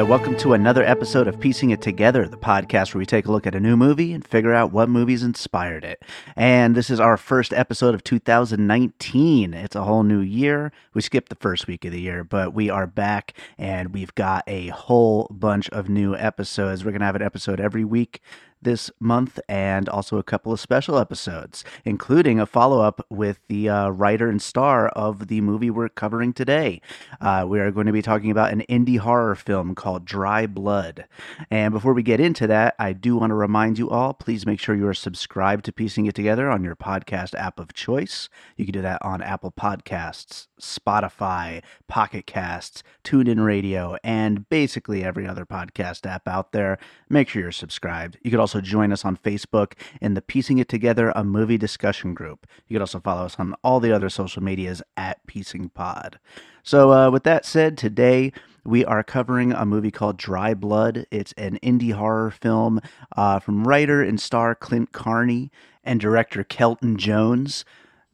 right, welcome to another episode of Piecing It Together, the podcast where we take a look at a new movie and figure out what movies inspired it. And this is our first episode of 2019. It's a whole new year. We skipped the first week of the year, but we are back and we've got a whole bunch of new episodes. We're going to have an episode every week this month and also a couple of special episodes, including a follow up with the uh, writer and star of the movie we're covering today. Uh, we are going to be talking about an indie horror film called Dry Blood. And before we get into that, I do want to remind you all please make sure you are subscribed to Piecing It Together on your podcast app of choice. You can do that on Apple Podcasts, Spotify, Pocket Casts, TuneIn Radio, and basically every other podcast app out there. Make sure you're subscribed. You could also join us on Facebook in the Piecing It Together a movie discussion group. You can also follow us on all the other social medias at Piecing Pod. So, uh, with that said, today we are covering a movie called Dry Blood. It's an indie horror film uh, from writer and star Clint Carney and director Kelton Jones.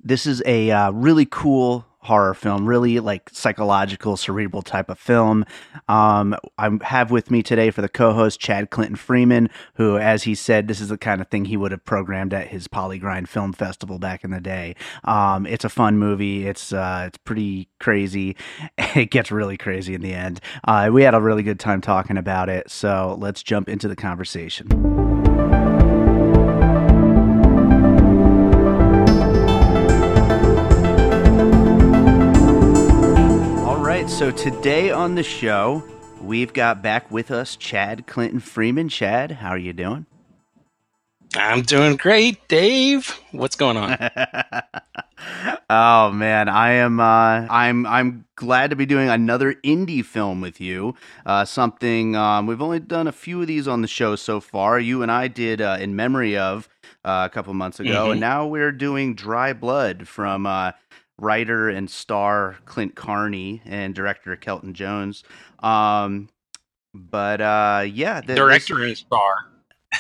This is a uh, really cool horror film, really like psychological, cerebral type of film. Um, I have with me today for the co-host Chad Clinton Freeman, who, as he said, this is the kind of thing he would have programmed at his PollyGrind Film Festival back in the day. Um, it's a fun movie. It's uh, it's pretty crazy. It gets really crazy in the end. Uh, we had a really good time talking about it. So let's jump into the conversation. So today on the show, we've got back with us Chad Clinton Freeman. Chad, how are you doing? I'm doing great, Dave. What's going on? oh man, I am. Uh, I'm. I'm glad to be doing another indie film with you. Uh, something um, we've only done a few of these on the show so far. You and I did uh, in memory of uh, a couple months ago, mm-hmm. and now we're doing Dry Blood from uh, writer and star Clint Carney and director Kelton Jones. Um, but uh, yeah, the, director this, and star.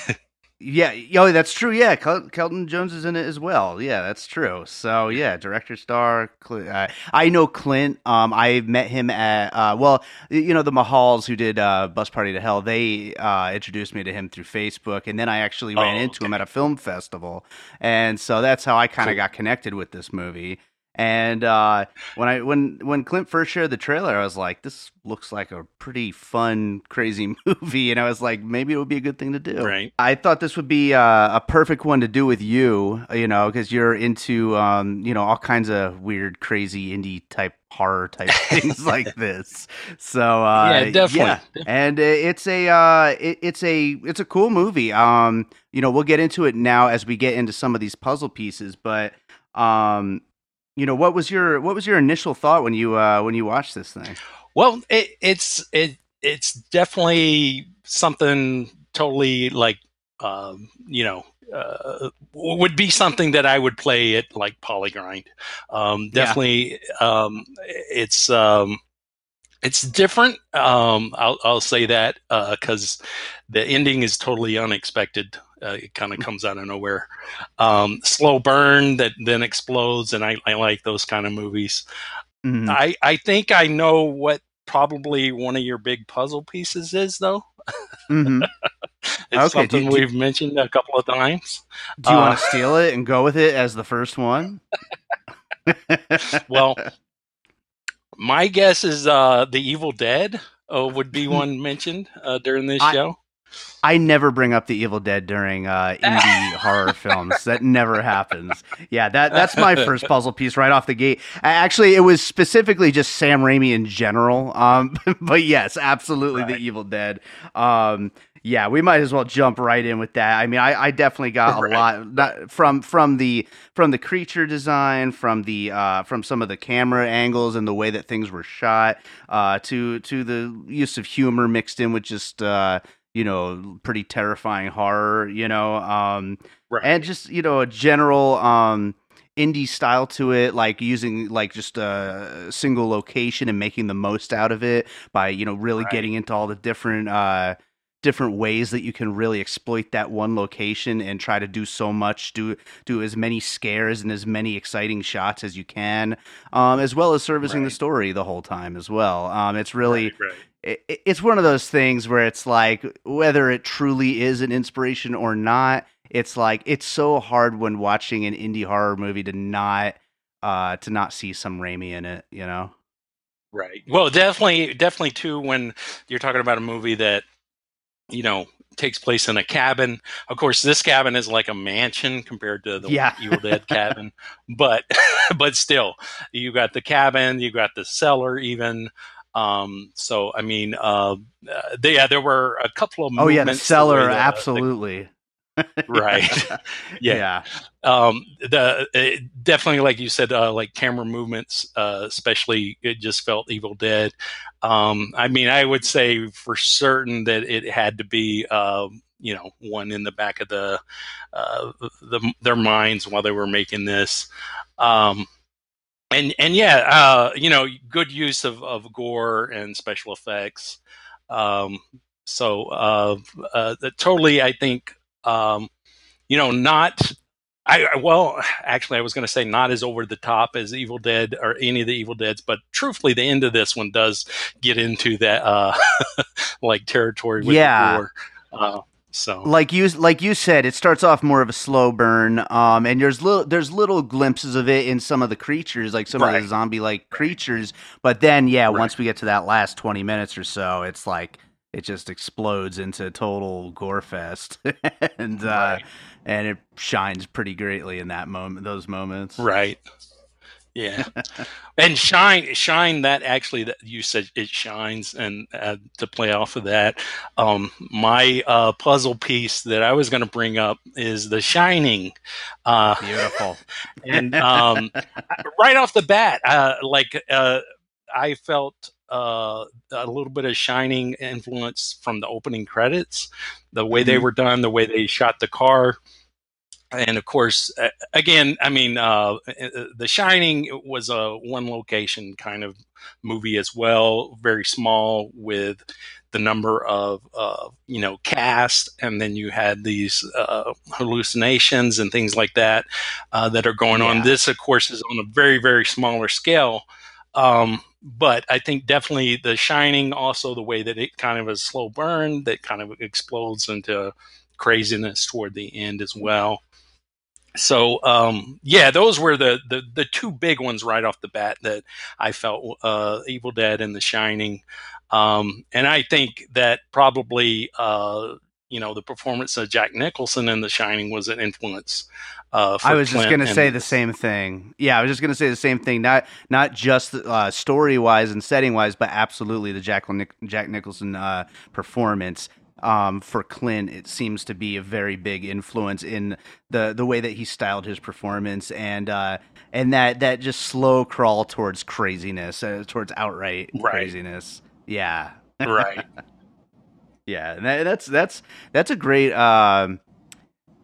yeah, oh, that's true. Yeah, Kel- Kelton Jones is in it as well. Yeah, that's true. So yeah, director star. Uh, I know Clint. Um, I met him at uh, well, you know the Mahals who did uh, Bus Party to Hell. They uh, introduced me to him through Facebook, and then I actually ran oh, into okay. him at a film festival, and so that's how I kind of cool. got connected with this movie. And uh, when I when when Clint first shared the trailer, I was like, "This looks like a pretty fun, crazy movie," and I was like, "Maybe it would be a good thing to do." Right. I thought this would be uh, a perfect one to do with you, you know, because you're into um, you know all kinds of weird, crazy indie type horror type things like this. So uh, yeah, definitely. Yeah. And it's a uh, it, it's a it's a cool movie. Um, you know, we'll get into it now as we get into some of these puzzle pieces, but um you know what was your what was your initial thought when you uh, when you watched this thing? Well, it, it's it it's definitely something totally like um, you know uh, would be something that I would play at like PollyGrind. Um, definitely, yeah. um, it's um, it's different. Um, I'll, I'll say that because uh, the ending is totally unexpected. Uh, it kind of comes out of nowhere. Um, slow burn that then explodes, and I, I like those kind of movies. Mm-hmm. I, I think I know what probably one of your big puzzle pieces is, though. Mm-hmm. it's okay, something we've mentioned a couple of times. Do you uh, want to steal it and go with it as the first one? well, my guess is uh, the Evil Dead uh, would be one mentioned uh, during this I, show. I never bring up the Evil Dead during uh, indie horror films. That never happens. Yeah, that that's my first puzzle piece right off the gate. Actually, it was specifically just Sam Raimi in general. Um, but yes, absolutely right. the Evil Dead. Um, yeah, we might as well jump right in with that. I mean, I, I definitely got a right. lot from from the from the creature design, from the uh, from some of the camera angles and the way that things were shot, uh, to to the use of humor mixed in with just uh, you know, pretty terrifying horror, you know, um, right. and just, you know, a general, um, indie style to it like using like just a single location and making the most out of it by you know really right. getting into all the different uh different ways that you can really exploit that one location and try to do so much, do do as many scares and as many exciting shots as you can, um, as well as servicing right. the story the whole time as well. Um, it's really. Right, right it's one of those things where it's like whether it truly is an inspiration or not it's like it's so hard when watching an indie horror movie to not uh to not see some Raimi in it, you know. Right. Well, definitely definitely too when you're talking about a movie that you know takes place in a cabin. Of course, this cabin is like a mansion compared to the yeah. Evil Dead cabin, but but still, you got the cabin, you got the cellar, even. Um, so I mean, uh, uh, yeah, there were a couple of oh yeah, the cellar, the, absolutely. Right. Yeah, yeah. um the it, definitely like you said uh, like camera movements uh especially it just felt evil dead. Um i mean i would say for certain that it had to be um you know one in the back of the uh the their minds while they were making this. Um and and yeah uh you know good use of of gore and special effects. Um so uh, uh totally i think um, you know, not I well, actually, I was going to say not as over the top as Evil Dead or any of the Evil Deads, but truthfully, the end of this one does get into that uh, like territory with yeah. Uh, so, like you like you said, it starts off more of a slow burn, um, and there's little there's little glimpses of it in some of the creatures, like some right. of the zombie like creatures. But then, yeah, right. once we get to that last twenty minutes or so, it's like it just explodes into total gore fest, and uh, and it shines pretty greatly in that moment, those moments. Right. Yeah, and shine, shine. That actually, that you said it shines, and uh, to play off of that, um, my uh, puzzle piece that I was going to bring up is the Shining. Uh, Beautiful, and um, right off the bat, uh, like uh, I felt uh, a little bit of shining influence from the opening credits, the way mm-hmm. they were done, the way they shot the car. And of course, again, I mean, uh, The Shining was a one location kind of movie as well, very small with the number of uh, you know cast, and then you had these uh, hallucinations and things like that uh, that are going yeah. on. This, of course, is on a very very smaller scale. Um, but I think definitely The Shining, also the way that it kind of a slow burn that kind of explodes into craziness toward the end as well. So um, yeah, those were the, the the two big ones right off the bat that I felt uh, Evil Dead and The Shining, um, and I think that probably uh, you know the performance of Jack Nicholson in The Shining was an influence. Uh, I was Clint just going to say the same thing. Yeah, I was just going to say the same thing. Not not just uh, story wise and setting wise, but absolutely the Jack Jack Nicholson uh, performance. Um, for Clint, it seems to be a very big influence in the the way that he styled his performance and uh, and that that just slow crawl towards craziness, uh, towards outright right. craziness. Yeah, right. Yeah, and that, that's that's that's a great um,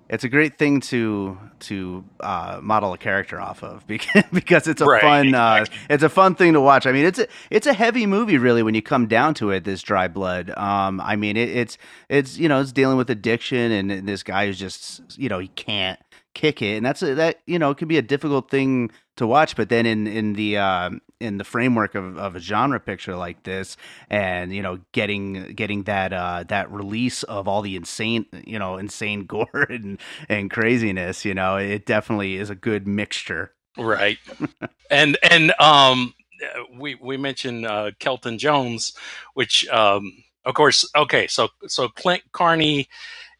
it's a great thing to to uh, model a character off of because because it's a right, fun uh, it's a fun thing to watch. I mean, it's a it's a heavy movie really when you come down to it. This Dry Blood. Um, I mean, it, it's it's you know it's dealing with addiction and this guy who's just you know he can't kick it, and that's a, that you know it can be a difficult thing to watch. But then in in the uh, in the framework of, of a genre picture like this, and you know getting getting that uh, that release of all the insane you know insane gore and and craziness, you know, it definitely is a good mixture. Right, and and um, we we mentioned uh, Kelton Jones, which um, of course, okay, so so Clint Carney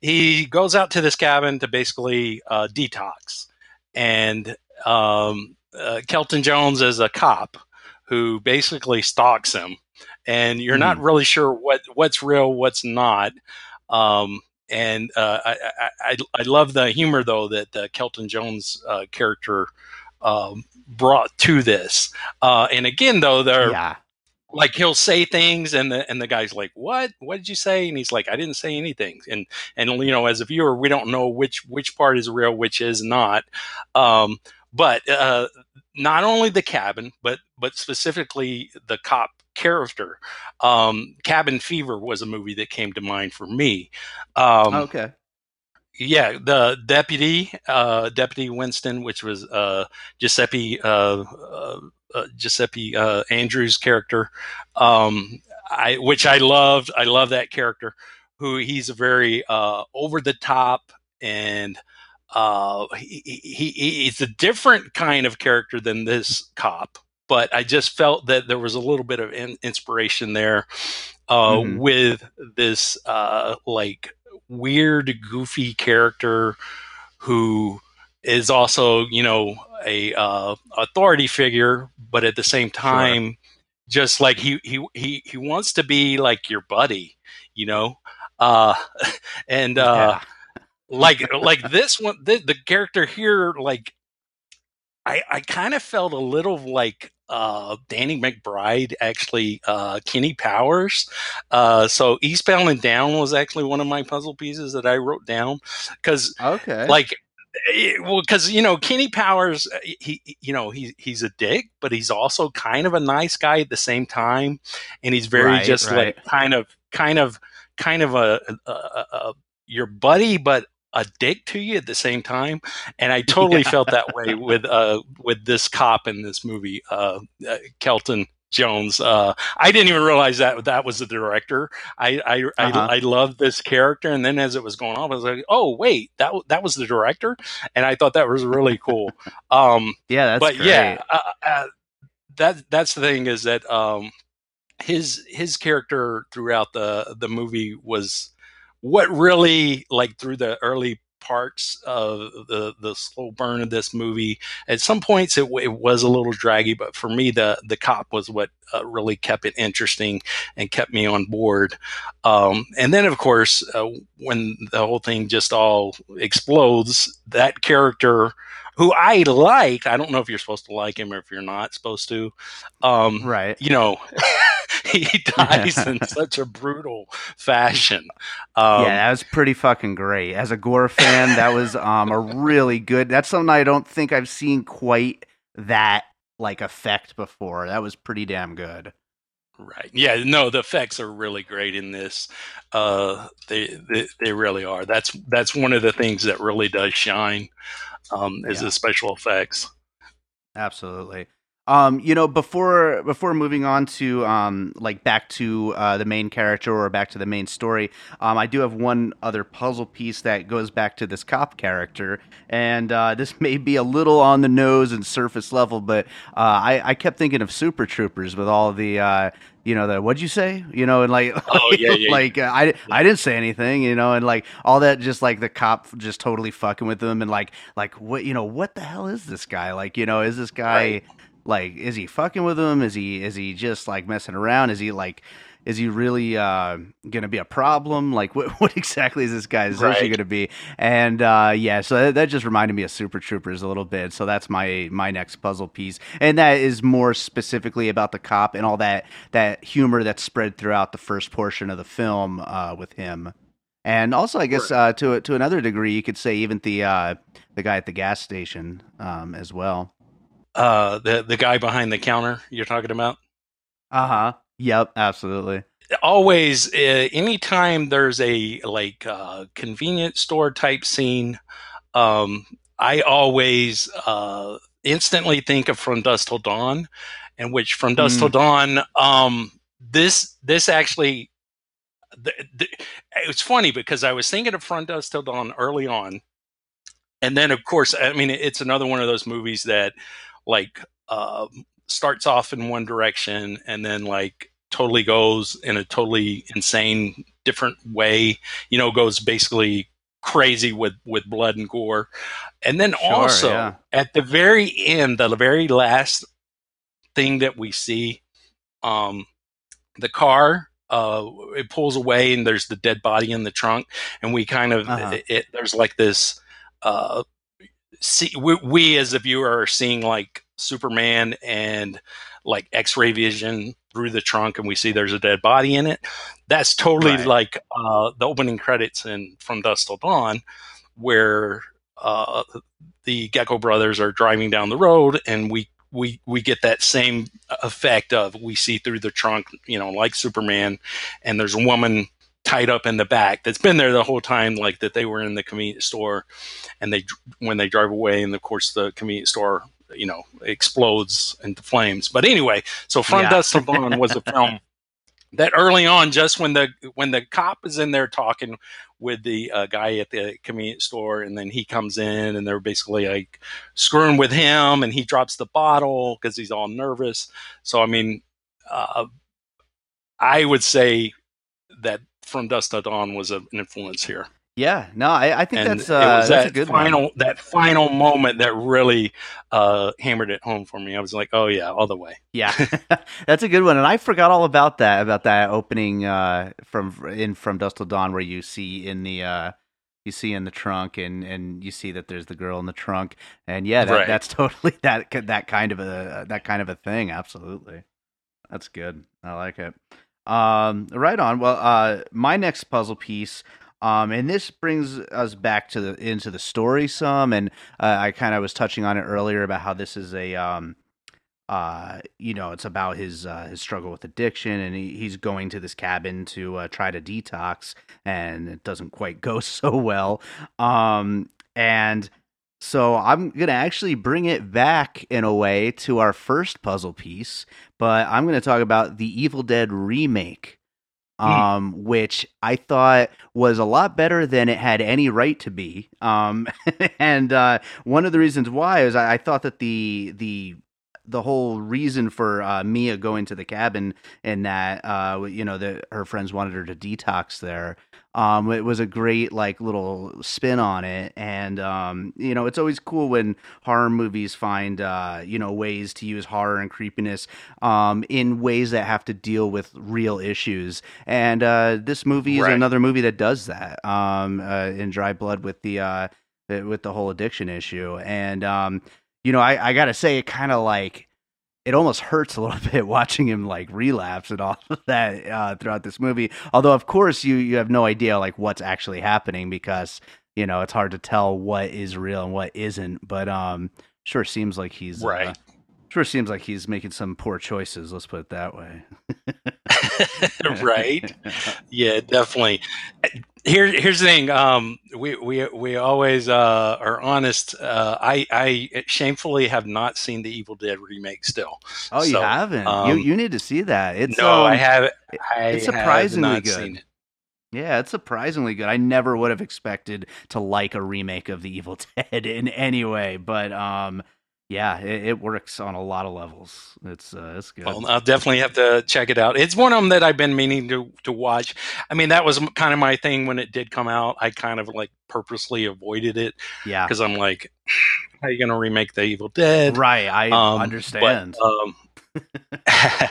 he goes out to this cabin to basically uh, detox, and um, uh, Kelton Jones is a cop who basically stalks him, and you're mm. not hmm. really sure what what's real, what's not. Um, and uh, I, I, I love the humor though that the Kelton Jones uh, character um, brought to this. Uh, and again, though, there yeah like he'll say things and the and the guy's like what what did you say and he's like i didn't say anything and and you know as a viewer we don't know which which part is real which is not um, but uh, not only the cabin but but specifically the cop character. Um, Cabin Fever was a movie that came to mind for me. Um, okay. Yeah, the deputy, uh, Deputy Winston, which was uh, Giuseppe uh, uh, uh Giuseppe uh, Andrews' character, um, I which I loved. I love that character. Who he's a very over the top and uh, he, he, he's a different kind of character than this cop, but I just felt that there was a little bit of in, inspiration there uh, mm-hmm. with this uh, like weird, goofy character who is also, you know, a uh, authority figure, but at the same time, sure. just like he he he he wants to be like your buddy, you know, uh, and uh, yeah like like this one the, the character here like i i kind of felt a little like uh, Danny McBride, actually, uh, Kenny Powers. Uh, so Eastbound and Down was actually one of my puzzle pieces that I wrote down because, okay, like, it, eh, well, because you know Kenny Powers, uh, he, you know, he he's a dick, but he's also kind of a nice guy at the same time, and he's very right, just right. like kind of, kind of, kind of a, a, a, a your buddy, but a dick to you at the same time and i totally yeah. felt that way with uh with this cop in this movie uh, uh kelton Jones. Uh, I didn't even realize that that was the director. I I, uh-huh. I I loved this character, and then as it was going on, I was like, "Oh wait, that that was the director," and I thought that was really cool. Um, yeah, that's but great. yeah, uh, uh, that that's the thing is that um, his his character throughout the the movie was what really like through the early parts of the the slow burn of this movie. At some points, it, it was a little draggy, but for me, the the cop was what uh, really kept it interesting and kept me on board. Um, and then, of course, uh, when the whole thing just all explodes, that character who I like. I don't know if you're supposed to like him or if you're not supposed to. Um, right. You know, he dies in such a brutal fashion. Um, yeah, that was pretty fucking great. As a Gore fan, that was um, a really good. That's something I don't think I've seen quite that like effect before. That was pretty damn good. Right. Yeah. No, the effects are really great in this. Uh, they, they, they really are. That's that's one of the things that really does shine um, is yeah. the special effects. Absolutely. Um, you know, before before moving on to um, like back to uh, the main character or back to the main story, um, I do have one other puzzle piece that goes back to this cop character, and uh, this may be a little on the nose and surface level, but uh, I, I kept thinking of Super Troopers with all the uh, you know the what'd you say? You know and like oh yeah, yeah like uh, I, I didn't say anything you know and like all that just like the cop just totally fucking with them and like like what you know what the hell is this guy? Like you know is this guy right. Like, is he fucking with him? Is he is he just like messing around? Is he like is he really uh, going to be a problem? Like, what, what exactly is this guy essentially right. going to be? And uh, yeah, so that, that, just reminded me of Super Troopers a little bit. So that's my my next puzzle piece, and that is more specifically about the cop and all that that humor that's spread throughout the first portion of the film uh, with him. And also, I guess uh, to to another degree, you could say even the uh, the guy at the gas station um, as well. Uh, the the guy behind the counter you're talking about. Uh huh. Yep. Absolutely. Always, uh, anytime there's a like uh, convenience store type scene, um, I always uh, instantly think of From Dusk Till Dawn, and which From Dusk mm. Till Dawn, um, this this actually. The, the, it's funny because I was thinking of From Dusk Till Dawn early on, and then of course, I mean, it's another one of those movies that like uh, starts off in one direction and then like totally goes in a totally insane different way you know goes basically crazy with with blood and gore and then sure, also yeah. at the very end the very last thing that we see um the car uh it pulls away and there's the dead body in the trunk and we kind of uh-huh. it, it, there's like this uh see we, we as a viewer are seeing like Superman and like X-ray vision through the trunk, and we see there's a dead body in it. That's totally right. like uh, the opening credits in From Dusk Till Dawn, where uh, the Gecko brothers are driving down the road, and we we we get that same effect of we see through the trunk, you know, like Superman, and there's a woman tied up in the back that's been there the whole time, like that they were in the convenience store, and they when they drive away, and of course the convenience store, you know, explodes into flames. But anyway, so From yeah. Dusk Till Dawn was a film that early on, just when the when the cop is in there talking with the uh, guy at the convenience store, and then he comes in, and they're basically like screwing with him, and he drops the bottle because he's all nervous. So I mean, uh, I would say that From Dusk Till Dawn was an influence here. Yeah, no, I, I think and that's uh, that's that a good final one. that final moment that really uh, hammered it home for me. I was like, oh yeah, all the way. Yeah, that's a good one, and I forgot all about that about that opening uh, from in from Dusk Till Dawn where you see in the uh, you see in the trunk and and you see that there's the girl in the trunk, and yeah, that, right. that's totally that that kind of a that kind of a thing. Absolutely, that's good. I like it. Um, right on. Well, uh, my next puzzle piece um, and this brings us back to the into the story some, and uh, I kind of was touching on it earlier about how this is a, um, uh, you know, it's about his uh, his struggle with addiction, and he, he's going to this cabin to uh, try to detox, and it doesn't quite go so well. Um, and so I'm gonna actually bring it back in a way to our first puzzle piece, but I'm gonna talk about the Evil Dead remake Mm. um, mm. which I thought was a lot better than it had any right to be. Um, and uh, one of the reasons why is I, I thought that the the the whole reason for uh, Mia going to the cabin and that uh, you know that her friends wanted her to detox there um, it was a great like little spin on it, and um, you know it's always cool when horror movies find uh, you know ways to use horror and creepiness um, in ways that have to deal with real issues. And uh, this movie is right. another movie that does that um, uh, in Dry Blood with the uh, with the whole addiction issue. And um, you know I, I gotta say it kind of like it almost hurts a little bit watching him like relapse and all of that uh, throughout this movie. Although, of course, you you have no idea like what's actually happening because you know it's hard to tell what is real and what isn't. But um, sure seems like he's uh, right. Uh, sure seems like he's making some poor choices. Let's put it that way. right. Yeah, definitely here, here's the thing. Um, we we we always uh, are honest. Uh, I I shamefully have not seen the Evil Dead remake still. Oh, so, you haven't? Um, you you need to see that. It's no, um, I have. I it's surprisingly good. It. Yeah, it's surprisingly good. I never would have expected to like a remake of the Evil Dead in any way, but um, yeah, it, it, works on a lot of levels. It's uh, it's good. Well, I'll definitely have to check it out. It's one of them that I've been meaning to to watch. I mean, that was kind of my thing when it did come out. I kind of like purposely avoided it. Yeah, because I'm like, how are you going to remake The Evil Dead? Right, I um, understand. But, um,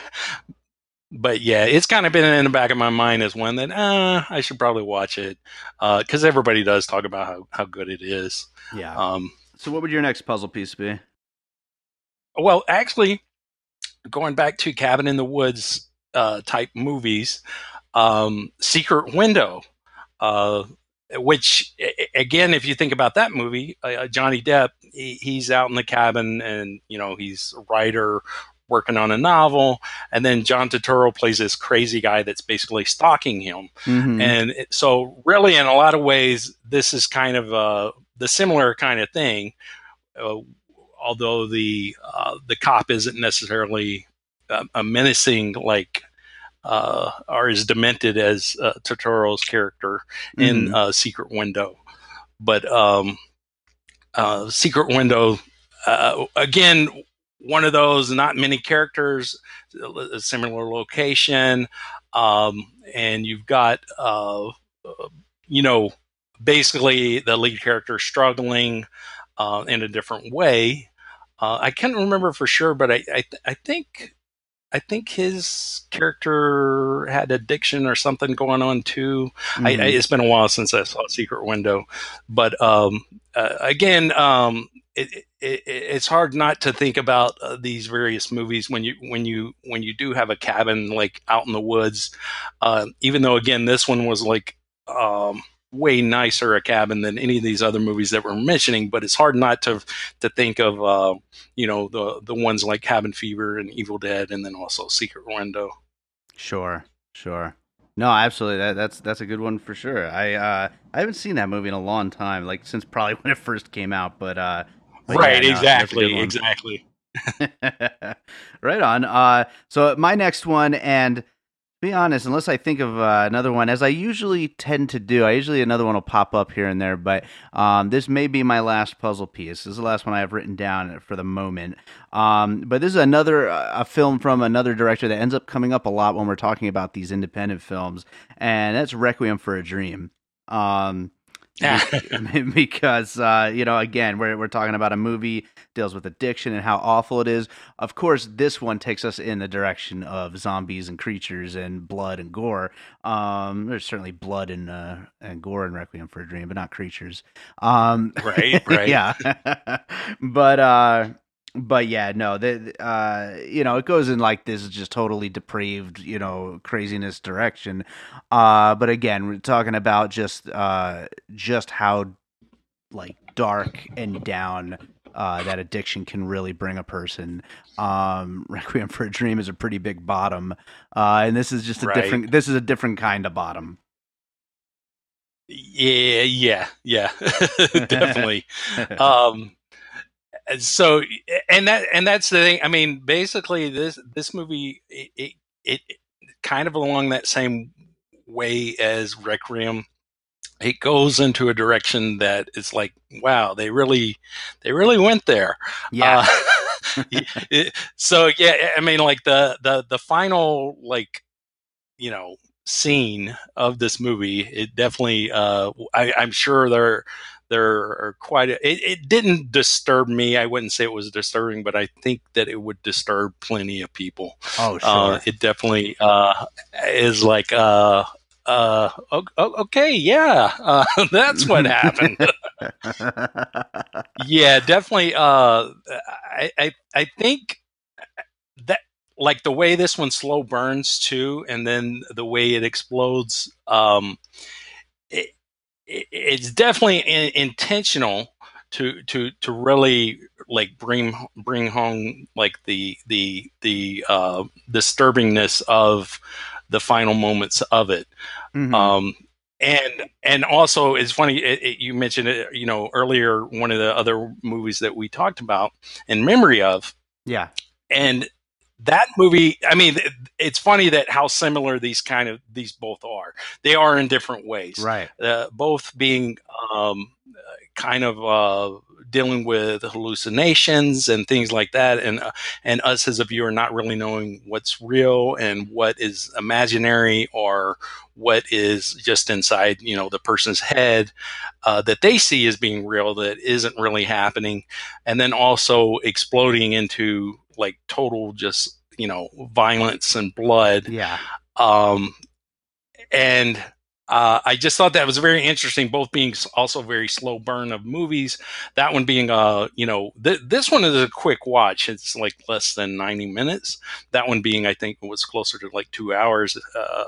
but yeah, it's kind of been in the back of my mind as one that uh, I should probably watch it because uh, everybody does talk about how, how good it is. Yeah. Um, so, what would your next puzzle piece be? Well, actually, going back to Cabin in the Woods uh, type movies, um, Secret Window, uh, which again, if you think about that movie, uh, uh, Johnny Depp, he, he's out in the cabin and you know he's a writer working on a novel, and then John Turturro plays this crazy guy that's basically stalking him, mm-hmm. and it, so really, in a lot of ways, this is kind of uh, the similar kind of thing. Uh, although the uh, the cop isn't necessarily a, a menacing like uh, or as demented as uh, Turturro's character in mm. uh, Secret Window, but um, uh, Secret Window uh, again one of those not many characters, a similar location, um, and you've got uh, you know basically the lead character struggling uh, in a different way uh, I can't remember for sure, but I, I, I think I think his character had addiction or something going on too. Mm-hmm. I, I, mm-hmm. it's been a while since I saw Secret Window, but um, uh, again, um, it, it, it's hard not to think about uh, these various movies when you when you when you do have a cabin like out in the woods. Uh, even though again, this one was like um, way nicer a cabin than any of these other movies that we're mentioning. But it's hard not to to think of uh, you know the the ones like Cabin Fever and Evil Dead, and then also Secret Window. Sure, sure. No, absolutely. That, that's that's a good one for sure. I uh, I haven't seen that movie in a long time, like since probably when it first came out. But, uh, but right, yeah, no, exactly, exactly. right on. Uh, so my next one, and be honest, unless I think of uh, another one, as I usually tend to do, I usually another one will pop up here and there. But um, this may be my last puzzle piece. This is the last one I have written down for the moment. Um, but this is another uh, a film from another director that ends up coming up a lot when we're talking about these independent films, and that's Requiem for a Dream. Um, because uh, you know, again, we're we're talking about a movie deals with addiction and how awful it is. Of course, this one takes us in the direction of zombies and creatures and blood and gore. Um, there's certainly blood and uh, and gore in Requiem for a Dream, but not creatures. Um, right, right, yeah. but uh, but yeah, no, the uh, you know, it goes in like this just totally depraved, you know, craziness direction. Uh, but again, we're talking about just uh, just how like dark and down uh, that addiction can really bring a person. Um, Requiem for a Dream is a pretty big bottom, uh, and this is just a Right. different. This is a different kind of bottom. Yeah, yeah, yeah, definitely. um so and that and that's the thing i mean basically this this movie it, it, it kind of along that same way as requiem it goes into a direction that is like wow they really they really went there. Yeah, Uh, it- so yeah i mean like the the the final like you know scene of this movie it definitely uh I, i'm sure there there are quite a, it, it didn't disturb me. I wouldn't say it was disturbing but i think that it would disturb plenty of people. Oh sure. uh it definitely uh is like uh uh okay yeah uh that's what happened yeah, definitely. Uh, I, I I think that like the way this one slow burns too, and then the way it explodes. Um, it, it, it's definitely in, intentional to to to really like bring bring home like the the the uh, disturbingness of the final moments of it. Mhm. Um, and and also it's funny it, it, you mentioned it you know earlier one of the other movies that we talked about in memory of yeah, and that movie i mean it- it's funny that how similar these kind of these both are they are in different ways right. uh, both being um, kind of uh, dealing with hallucinations and things like that, and uh, and us as a viewer not really knowing what's real and what is imaginary or what is just inside you know the person's head uh, that they see as being real that isn't really happening, and then also exploding into like total just you know violence and blood. Yeah, um, and uh, I just thought that was very interesting. Both being also very slow burn of movies. That one being, uh, you know, th- this one is a quick watch. It's like less than ninety minutes. That one being, I think, was closer to like two hours. Uh,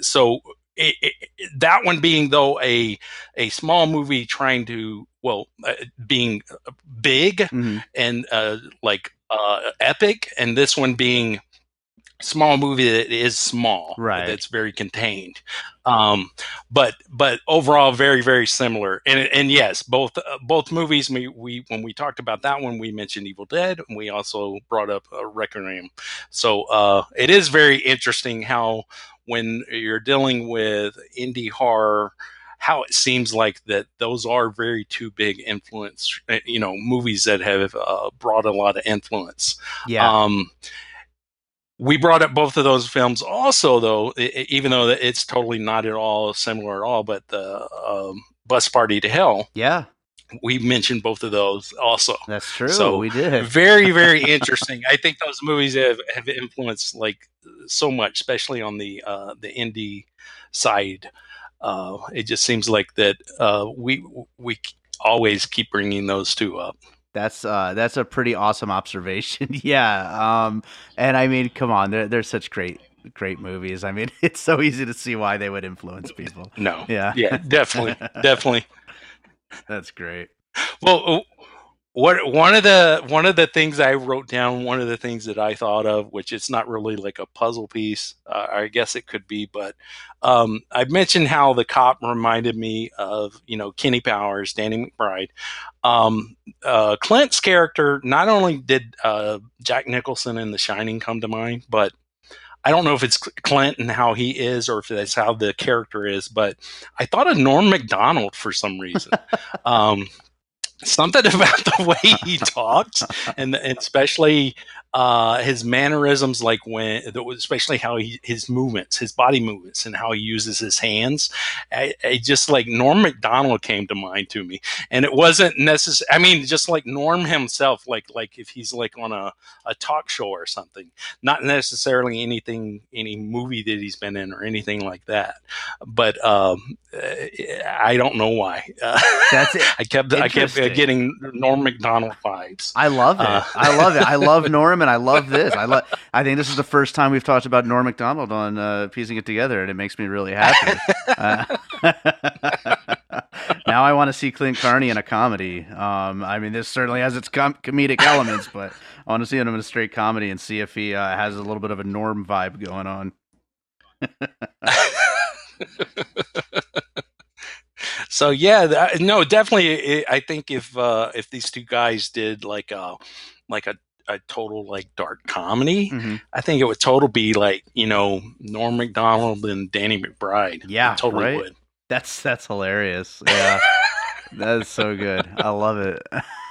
so it, it, that one being though a a small movie trying to well uh, being big Mhm. and uh, like uh, epic, and this one being small movie that is small, Right. That's very contained, um, but but overall very very similar. And and yes, both uh, both movies. We, we when we talked about that one, we mentioned Evil Dead, and we also brought up uh, Requiem. So uh, it is very interesting how when you're dealing with indie horror how it seems like that those are very two big influence uh, you know movies that have uh, brought a lot of influence yeah, um, we brought up both of those films also, though, i- i- even though it's totally not at all similar at all. But the um, Bus Party to Hell, yeah. we mentioned both of those also. That's true. So, we did. Very, very interesting. I think those movies have, have influenced like so much, especially on the uh, the indie side. Uh, it just seems like that uh, we we always keep bringing those two up. That's uh that's a pretty awesome observation. yeah. Um and I mean, come on, they're they're such great great movies. I mean, it's so easy to see why they would influence people. No. Yeah. Yeah, definitely. definitely. That's great. Well, what one of the one of the things I wrote down, one of the things that I thought of, which it's not really like a puzzle piece, uh, I guess it could be, but um, I mentioned how the cop reminded me of you know Kenny Powers, Danny McBride. Um, uh, Clint's character not only did uh, Jack Nicholson in The Shining come to mind, but I don't know if it's Clint and how he is, or if that's how the character is, but I thought of Norm Macdonald for some reason. um, something about the way he talks and, and especially uh, his mannerisms, like when, especially how he, his movements, his body movements, and how he uses his hands. I, I just like Norm Macdonald came to mind to me, and it wasn't necessary. I mean, just like Norm himself, like like if he's like on a, a talk show or something, not necessarily anything, any movie that he's been in or anything like that. But um, I don't know why. That's it. I kept I kept getting Norm Macdonald vibes. I love it. Uh, I love it. I love Norm and I love this. I love. I think this is the first time we've talked about Norm Macdonald on uh, piecing it together, and it makes me really happy. uh, now I want to see Clint Carney in a comedy. Um, I mean, this certainly has its com- comedic elements, but I want to see him in a straight comedy and see if he uh, has a little bit of a Norm vibe going on. so yeah, no, definitely. I think if uh, if these two guys did like a like a a total like dark comedy, mm-hmm. I think it would total be like you know Norm Macdonald and Danny McBride. Yeah, totally right? would. That's that's hilarious. Yeah, that is so good. I love it.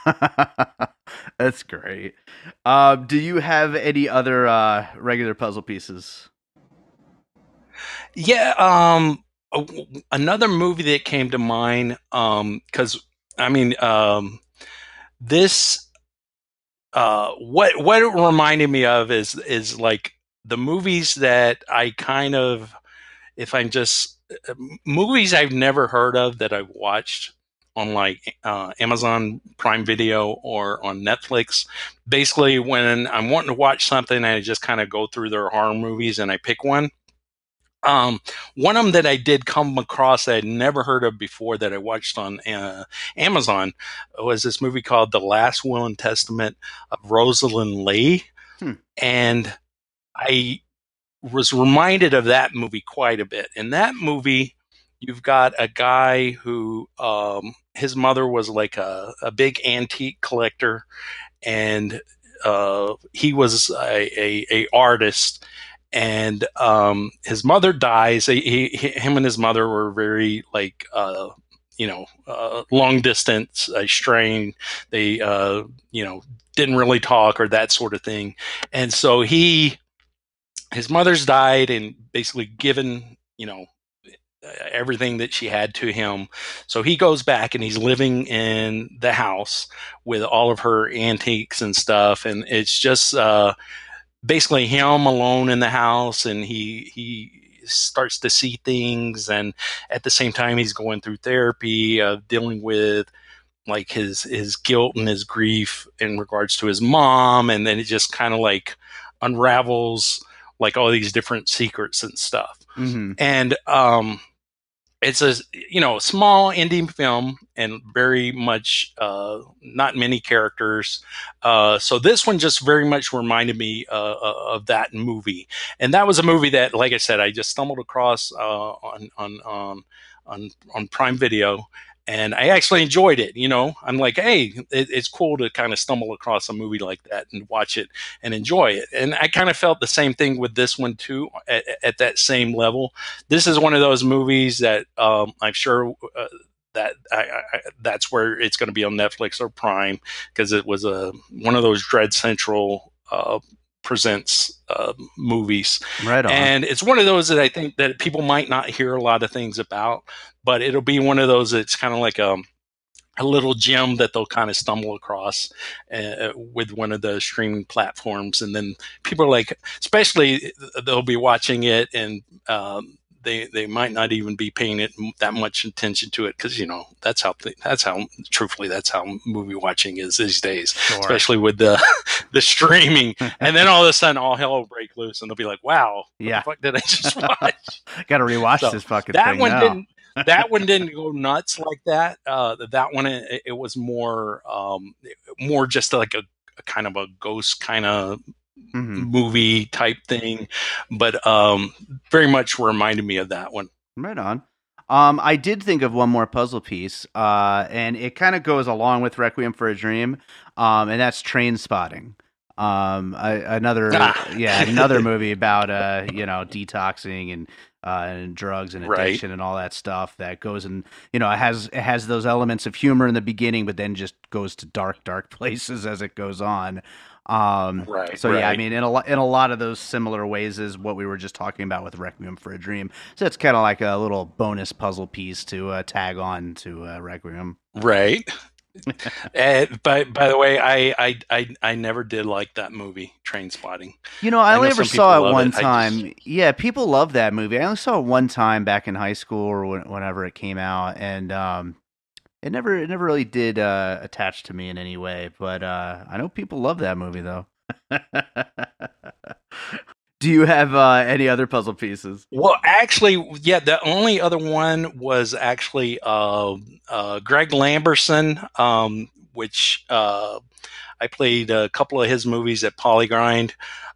that's great. Uh, do you have any other uh, regular puzzle pieces? Yeah. Um. Another movie that came to mind. Um. Because I mean. Um. This uh, what what it reminded me of is is like the movies that I kind of, if I'm just uh, movies I've never heard of that I've watched on like uh, Amazon Prime Video or on Netflix. Basically, when I'm wanting to watch something, I just kind of go through their horror movies and I pick one. Um, one of them that I did come across that I'd never heard of before that I watched on uh, Amazon was this movie called The Last Will and Testament of Rosalind Leigh. Hmm. And I was reminded of that movie quite a bit. In that movie, you've got a guy who um, his mother was like a, a big antique collector and uh, he was a, a, a artist and um, his mother dies. He, he, him and his mother were very like uh, you know uh, long distance, strained. They uh, you know didn't really talk or that sort of thing, and so he his mother's died and basically given you know everything that she had to him. So he goes back and he's living in the house with all of her antiques and stuff. And it's just, uh, basically him alone in the house and he he starts to see things and at the same time he's going through therapy of dealing with like his his guilt and his grief in regards to his mom and then it just kind of like unravels like all these different secrets and stuff mm-hmm. and um it's a you know small indie film and very much uh, not many characters. Uh, so this one just very much reminded me uh, uh, of that movie, and that was a movie that, like I said, I just stumbled across uh, on on on on on Prime Video, and I actually enjoyed it. You know, I'm like, hey, it, it's cool to kind of stumble across a movie like that and watch it and enjoy it. And I kind of felt the same thing with this one too, at, at that same level. This is one of those movies that um, I'm sure. Uh, that I, I, that's where it's going to be on Netflix or Prime because it was a one of those Dread Central uh, presents uh, movies. Right on. And it's one of those that I think that people might not hear a lot of things about, but it'll be one of those that's kind of like a, um, a little gem that they'll kind of stumble across uh, with one of the streaming platforms. And then people are like, especially they'll be watching it and um, they they might not even be paying it that much attention to it because you know that's how that's how truthfully that's how movie watching is these days, sure. especially with the the streaming. and then all of a sudden, all hell will break loose, and they'll be like, "Wow, yeah, fuck did I just watch?" Got to rewatch so this fucking that one now. didn't. that one didn't go nuts like that. Uh, that one it, it was more um, more just like a, a kind of a ghost kind of mm-hmm. movie type thing, but um, very much reminded me of that one. Right on. Um, I did think of one more puzzle piece, uh, and it kind of goes along with Requiem for a Dream, um, and that's Trainspotting. Um, another, ah. yeah, another movie about uh, you know, detoxing and uh, and drugs and addiction right. and all that stuff that goes and you know it has it has those elements of humor in the beginning, but then just goes to dark dark places as it goes on. Um, right. So right. yeah, I mean, in a lot in a lot of those similar ways is what we were just talking about with Requiem for a Dream. So it's kind of like a little bonus puzzle piece to uh, tag on to uh, Requiem. Right. and, by by the way, I, I I I never did like that movie, Trainspotting. You know, I, I only ever saw it one it. time. Just... Yeah, people love that movie. I only saw it one time back in high school or whenever it came out, and um, it never it never really did uh, attach to me in any way, but uh, I know people love that movie though. Do you have uh, any other puzzle pieces? Well, actually, yeah. The only other one was actually uh, uh, Greg Lamberson, um, which uh, I played a couple of his movies at PollyGrind.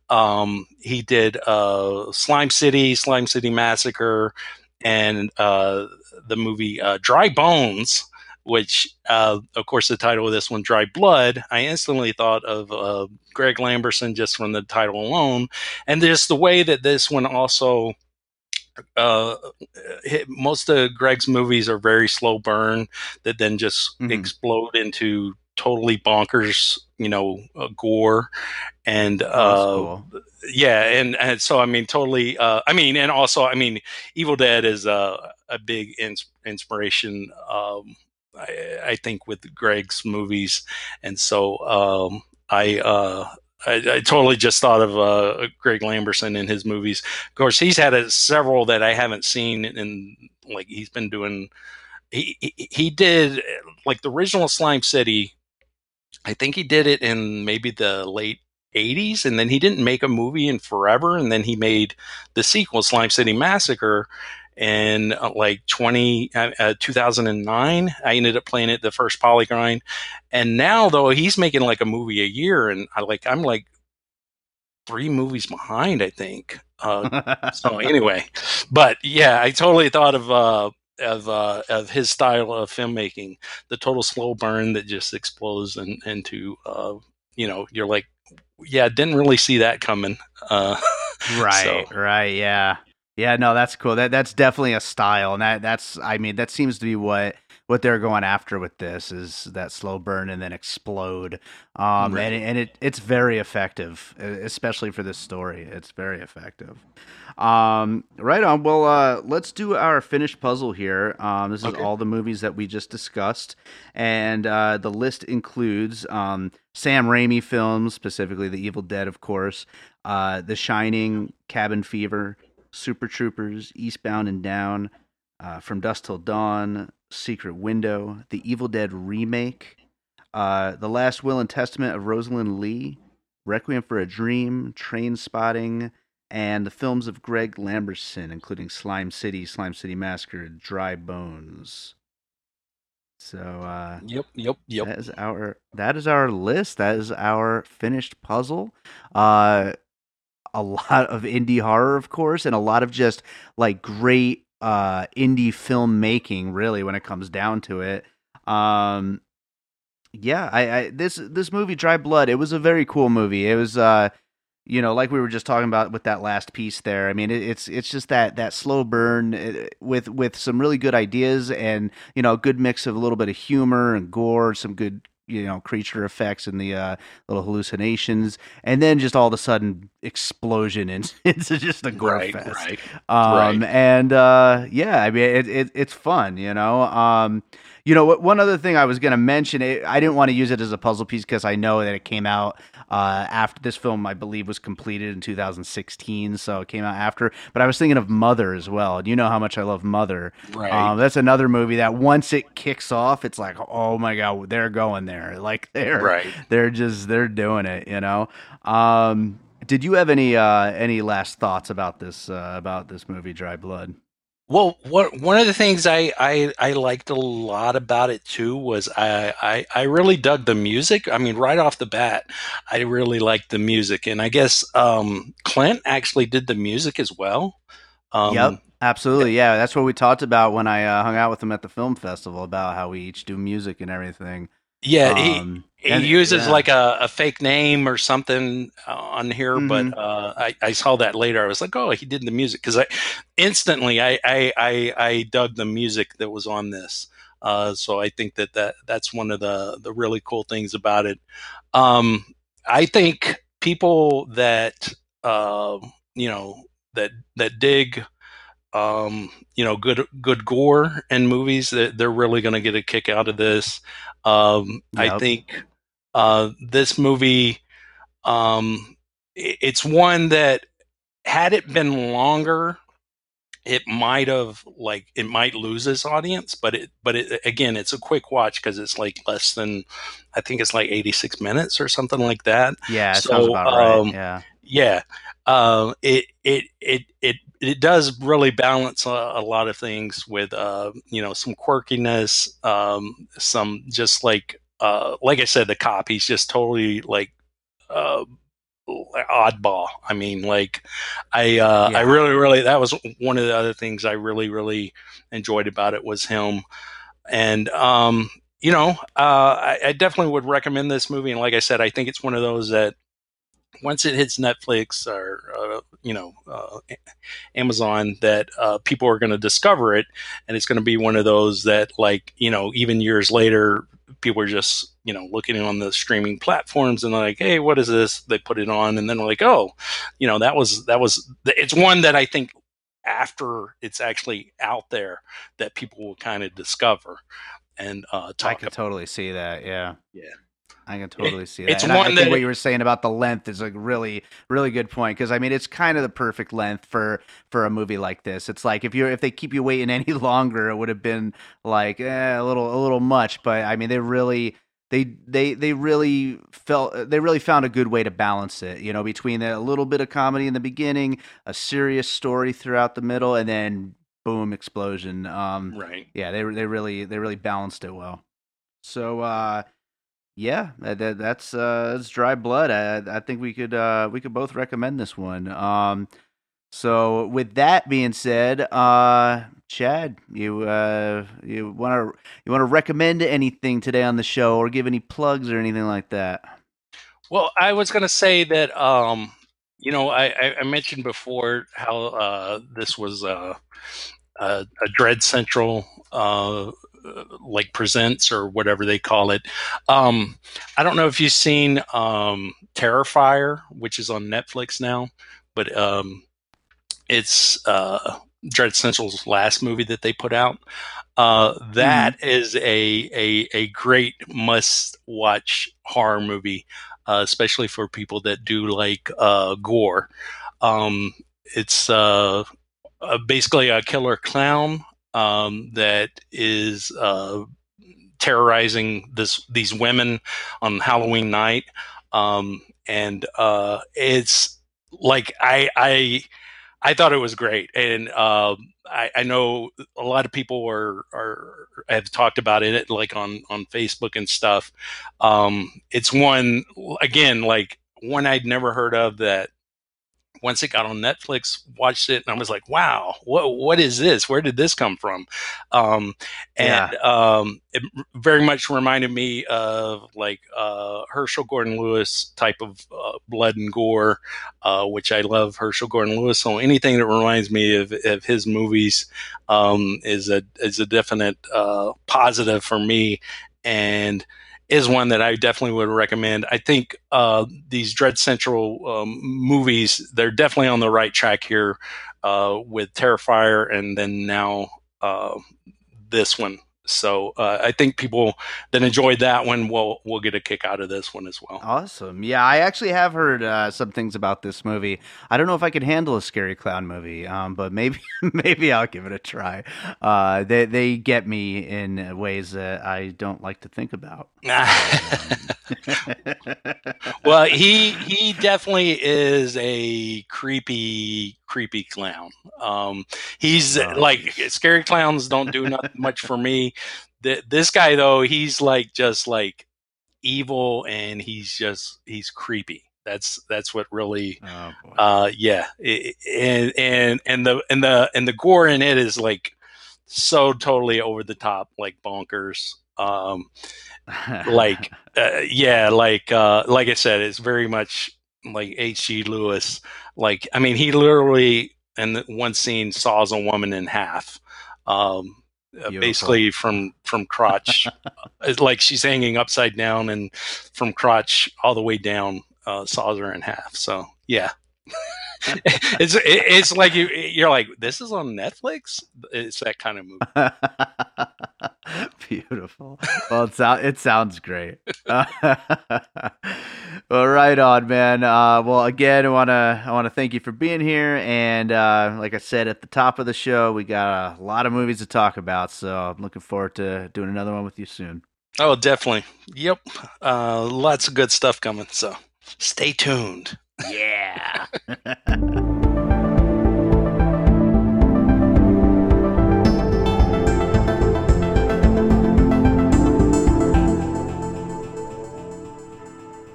Um, he did uh, Slime City, Slime City Massacre, and uh, the movie Dry Bones which, uh, of course, the title of this one, Dry Blood, I instantly thought of uh, Greg Lamberson just from the title alone. And just the way that this one also. Uh, most of Greg's movies are very slow burn that then just mm-hmm. explode into totally bonkers, you know, uh, gore, and oh, uh, cool. yeah, and, and so I mean, totally. Uh, I mean, and also, I mean, Evil Dead is a a big ins- inspiration um, I, I think with Greg's movies, and so um, I, uh, I, I totally just thought of uh, Greg Lamberson in his movies. Of course, he's had a, several that I haven't seen, and like he's been doing. He, he he did like the original Slime City. I think he did it in maybe the late 80s and then he didn't make a movie in forever and then he made the sequel slime city massacre in uh, like 20 uh, uh 2009 i ended up playing it the first PollyGrind and now though he's making like a movie a year and i like i'm like three movies behind i think uh, so anyway but yeah i totally thought of uh of uh, of his style of filmmaking, the total slow burn that just explodes in, into uh, you know you're like, yeah, didn't really see that coming. Uh, right, so. right, yeah. Yeah, no, that's cool. That that's definitely a style, and that that's I mean that seems to be what what they're going after with this is that slow burn and then explode. Um, right. and and it it's very effective, especially for this story. It's very effective. Um, right on. Well, uh, let's do our finished puzzle here. Um, this is okay. all the movies that we just discussed, and uh, the list includes um, Sam Raimi films, specifically The Evil Dead, of course, uh, The Shining, Cabin Fever. Super Troopers, Eastbound and Down, uh, From Dusk Till Dawn, Secret Window, The Evil Dead remake, uh, The Last Will and Testament of Rosalind Leigh, Requiem for a Dream, Trainspotting, and the films of Greg Lamberson, including Slime City, Slime City Massacre, Dry Bones. So uh, yep, yep, yep. That is our that is our list. That is our finished puzzle. Uh, a lot of indie horror, of course, and a lot of just like great uh, indie filmmaking. Really, when it comes down to it, um, yeah, I, I this this movie Dry Blood. It was a very cool movie. It was. Uh, you know, like we were just talking about with that last piece there. I mean, it, it's it's just that that slow burn uh, with with some really good ideas and you know a good mix of a little bit of humor and gore, some good you know creature effects and the uh, little hallucinations, and then just all of a sudden explosion and it's just a gore right, fest. Right, um, right. And uh, yeah, I mean it, it, it's fun, you know. Um, You know, one other thing I was going to mention, I didn't want to use it as a puzzle piece because I know that it came out uh, after this film, I believe, was completed in 2016, so it came out after. But I was thinking of Mother as well. And you know how much I love Mother. Right. Um, that's another movie that once it kicks off, it's like, oh my god, they're going there. Like they're Right. they're just they're doing it. You know. Um, did you have any uh, any last thoughts about this uh, about this movie, Dry Blood? Well, what, one of the things I, I, I liked a lot about it too was I, I, I really dug the music. I mean, right off the bat, I really liked the music, and I guess um, Clint actually did the music as well. Um, yep, absolutely. Yeah, that's what we talked about when I uh, hung out with him at the film festival about how we each do music and everything. Yeah, he, Um, he and- uses yeah. like a, a fake name or something uh, on here, Mhm. but uh, I, I saw that later. I was like, oh, he did the music because I instantly I, I, I, I dug the music that was on this. Uh, so I think that, that that's one of the, the really cool things about it. Um, I think people that uh, you know that that dig um, you know good good gore in movies that they're really going to get a kick out of this. Um, I think uh, this movie um, it's one that had it been longer it might have like it might lose its audience but it but it again it's a quick watch because it's like less than i think it's like 86 minutes or something like that Yeah, So, about right. um, Yeah. yeah uh, it, it it it it does really balance a, a lot of things with uh, you know some quirkiness um, some just like uh, like i said the cop he's just totally like uh, oddball. I mean like i uh, Yeah. i really really that was one of the other things i really really enjoyed about it was him. And um you know uh I, I definitely would recommend this movie. And like i said i think it's one of those that once it hits Netflix or uh, you know uh, Amazon, that uh, people are going to discover it, and it's going to be one of those that, like you know, even years later, people are just you know looking on the streaming platforms and they're like, hey, what is this? They put it on, and then they're like, oh, you know, that was that was. It's one that I think after it's actually out there that people will kind of discover and uh, I talk could totally see that. Yeah. Yeah. I can totally see that. it's And I- I, one think that- what you were saying about the length is a really, really good point because I mean it's kind of the perfect length for for a movie like this. It's like if you if they keep you waiting any longer, it would have been like eh, a little a little much. But I mean they really they they they really felt they really found a good way to balance it. You know, between a little bit of comedy in the beginning, a serious story throughout the middle, and then boom explosion. Um, right. yeah they they really they really balanced it well so uh yeah that, that- that's uh that's dry blood. I i think we could uh we could both recommend this one. Um so with that being said uh chad you uh you want to you want to recommend anything today on the show or give any plugs or anything like that? Well, I was going to say that, um, you know, I, I, I mentioned before how uh, this was uh, a, a Dread Central, uh, like presents or whatever they call it. Um, I don't know if you've seen um, Terrifier, which is on Netflix now, but um, it's uh, Dread Central's last movie that they put out. Uh, that is a, a a great must watch horror movie uh, especially for people that do like uh, gore. Um, it's uh, uh, basically a killer clown um, that is uh, terrorizing this these women on Halloween night, um, and uh, it's like I I I thought it was great, and um, I, I know a lot of people are are have talked about it like on on Facebook and stuff. Um, it's one again like one I'd never heard of that. Once it got on Netflix, watched it, and I was like, "Wow, what what is this? Where did this come from?" Um, and um, it very much reminded me of like uh, Herschell Gordon Lewis type of uh, blood and gore, uh, which I love Herschell Gordon Lewis. So anything that reminds me of, of his movies um, is a is a definite uh, positive for me, and is one that I definitely would recommend. I think uh, these Dread Central um, movies they're definitely on the right track here uh, with Terrifier, and then now uh, this one. So uh, I think people that enjoyed that one will will get a kick out of this one as well. Awesome. Yeah, I actually have heard uh, some things about this movie. I don't know if I can handle a scary clown movie, um, but maybe maybe I'll give it a try. Uh, they they get me in ways that I don't like to think about. well, he he definitely is a creepy creepy clown. Um, he's oh. like scary clowns don't do not much for me. The, this guy though, he's like just like evil and he's just he's creepy. That's that's what really, oh, uh, yeah, it, and and and the and the and the gore in it is like so totally over the top, like bonkers. Um, like uh, yeah, like uh, like I said, it's very much like H.G. Lewis. Like I mean, he literally in one scene saws a woman in half. Um, uh, basically from from crotch, like she's hanging upside down, and from crotch all the way down, uh, saws her in half. So yeah, it's it's like you you're like this is on Netflix. It's that kind of movie. Beautiful. Well, it sounds it sounds great. well, right on, man. Uh, well, again, I wanna I wanna thank you for being here, and uh, like I said at the top of the show, we got a lot of movies to talk about, so I'm looking forward to doing another one with you soon. Oh, definitely. Yep. Uh, lots of good stuff coming. So stay tuned. Yeah.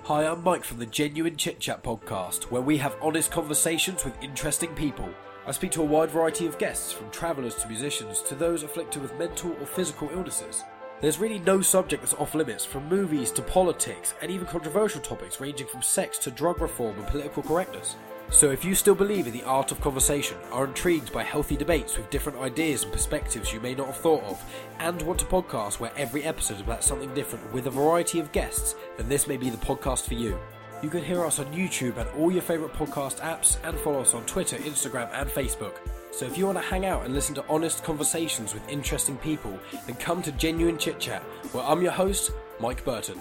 Hi, I'm Mike from the Genuine Chit Chat podcast, where we have honest conversations with interesting people. I speak to a wide variety of guests, from travellers to musicians to those afflicted with mental or physical illnesses. There's really no subject that's off limits, from movies to politics, and even controversial topics ranging from sex to drug reform and political correctness. So, if you still believe in the art of conversation, are intrigued by healthy debates with different ideas and perspectives you may not have thought of, and want a podcast where every episode is about something different with a variety of guests, then this may be the podcast for you. You can hear us on YouTube and all your favourite podcast apps, and follow us on Twitter, Instagram, and Facebook. So if you want to hang out and listen to honest conversations with interesting people, then come to Genuine Chit Chat, where I'm your host, Mike Burton.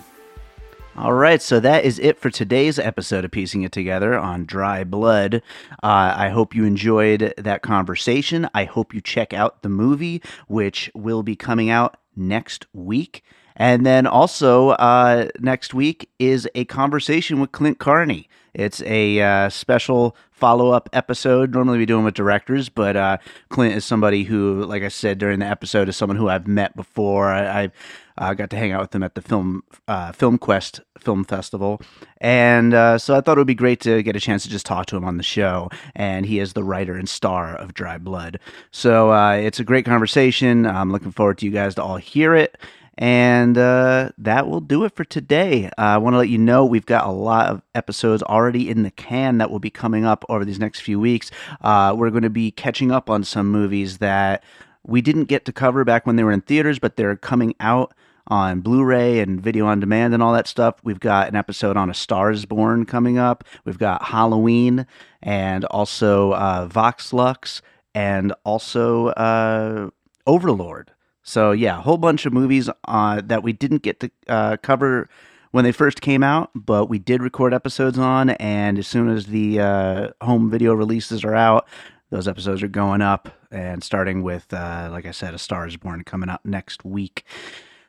All right, so that is it for today's episode of Piecing It Together on Dry Blood. Uh, I hope you enjoyed that conversation. I hope you check out the movie, which will be coming out next week. And then also, uh, next week is a conversation with Clint Carney. It's a uh, special follow up episode. Normally we do them with directors, but uh, Clint is somebody who, like I said during the episode, is someone who I've met before. I, I uh, got to hang out with him at the film uh, FilmQuest Film Festival, and uh, so I thought it would be great to get a chance to just talk to him on the show. And he is the writer and star of Dry Blood, so uh, it's a great conversation. I'm looking forward to you guys to all hear it. And uh, that will do it for today. Uh, I want to let you know we've got a lot of episodes already in the can that will be coming up over these next few weeks. Uh, we're going to be catching up on some movies that we didn't get to cover back when they were in theaters, but they're coming out on Blu-ray and video on demand and all that stuff. We've got an episode on A Star Is Born coming up. We've got Halloween and also uh, Vox Lux and also uh, Overlord. So yeah, a whole bunch of movies uh, that we didn't get to uh, cover when they first came out, but we did record episodes on. And as soon as the uh, home video releases are out, those episodes are going up. And starting with, uh, like I said, A Star Is Born coming out next week.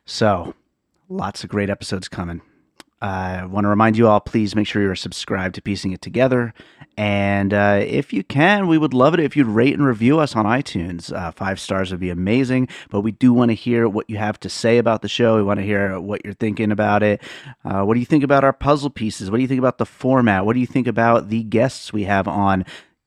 So lots of great episodes coming. I want to remind you all, please make sure you're subscribed to Piecing It Together. And uh, if you can, we would love it if you'd rate and review us on iTunes. Uh, five stars would be amazing. But we do want to hear what you have to say about the show. We want to hear what you're thinking about it. Uh, what do you think about our puzzle pieces? What do you think about the format? What do you think about the guests we have on?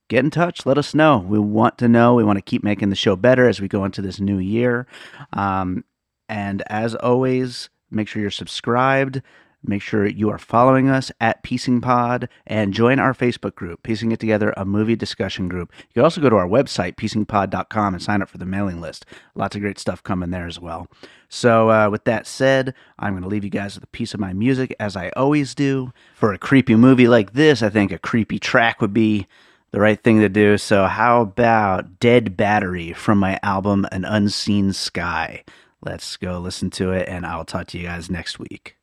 Get in touch. Let us know. We want to know. We want to keep making the show better as we go into this new year. Um, and as always, make sure you're subscribed. Make sure you are following us at Piecing Pod and join our Facebook group, Piecing It Together, a movie discussion group. You can also go to our website, piecingpod.com, and sign up for the mailing list. Lots of great stuff coming there as well. So, uh, with that said, I'm going to leave you guys with a piece of my music, as I always do. For a creepy movie like this, I think a creepy track would be the right thing to do. So, how about Dead Battery from my album An Unseen Sky? Let's go listen to it, and I'll talk to you guys next week.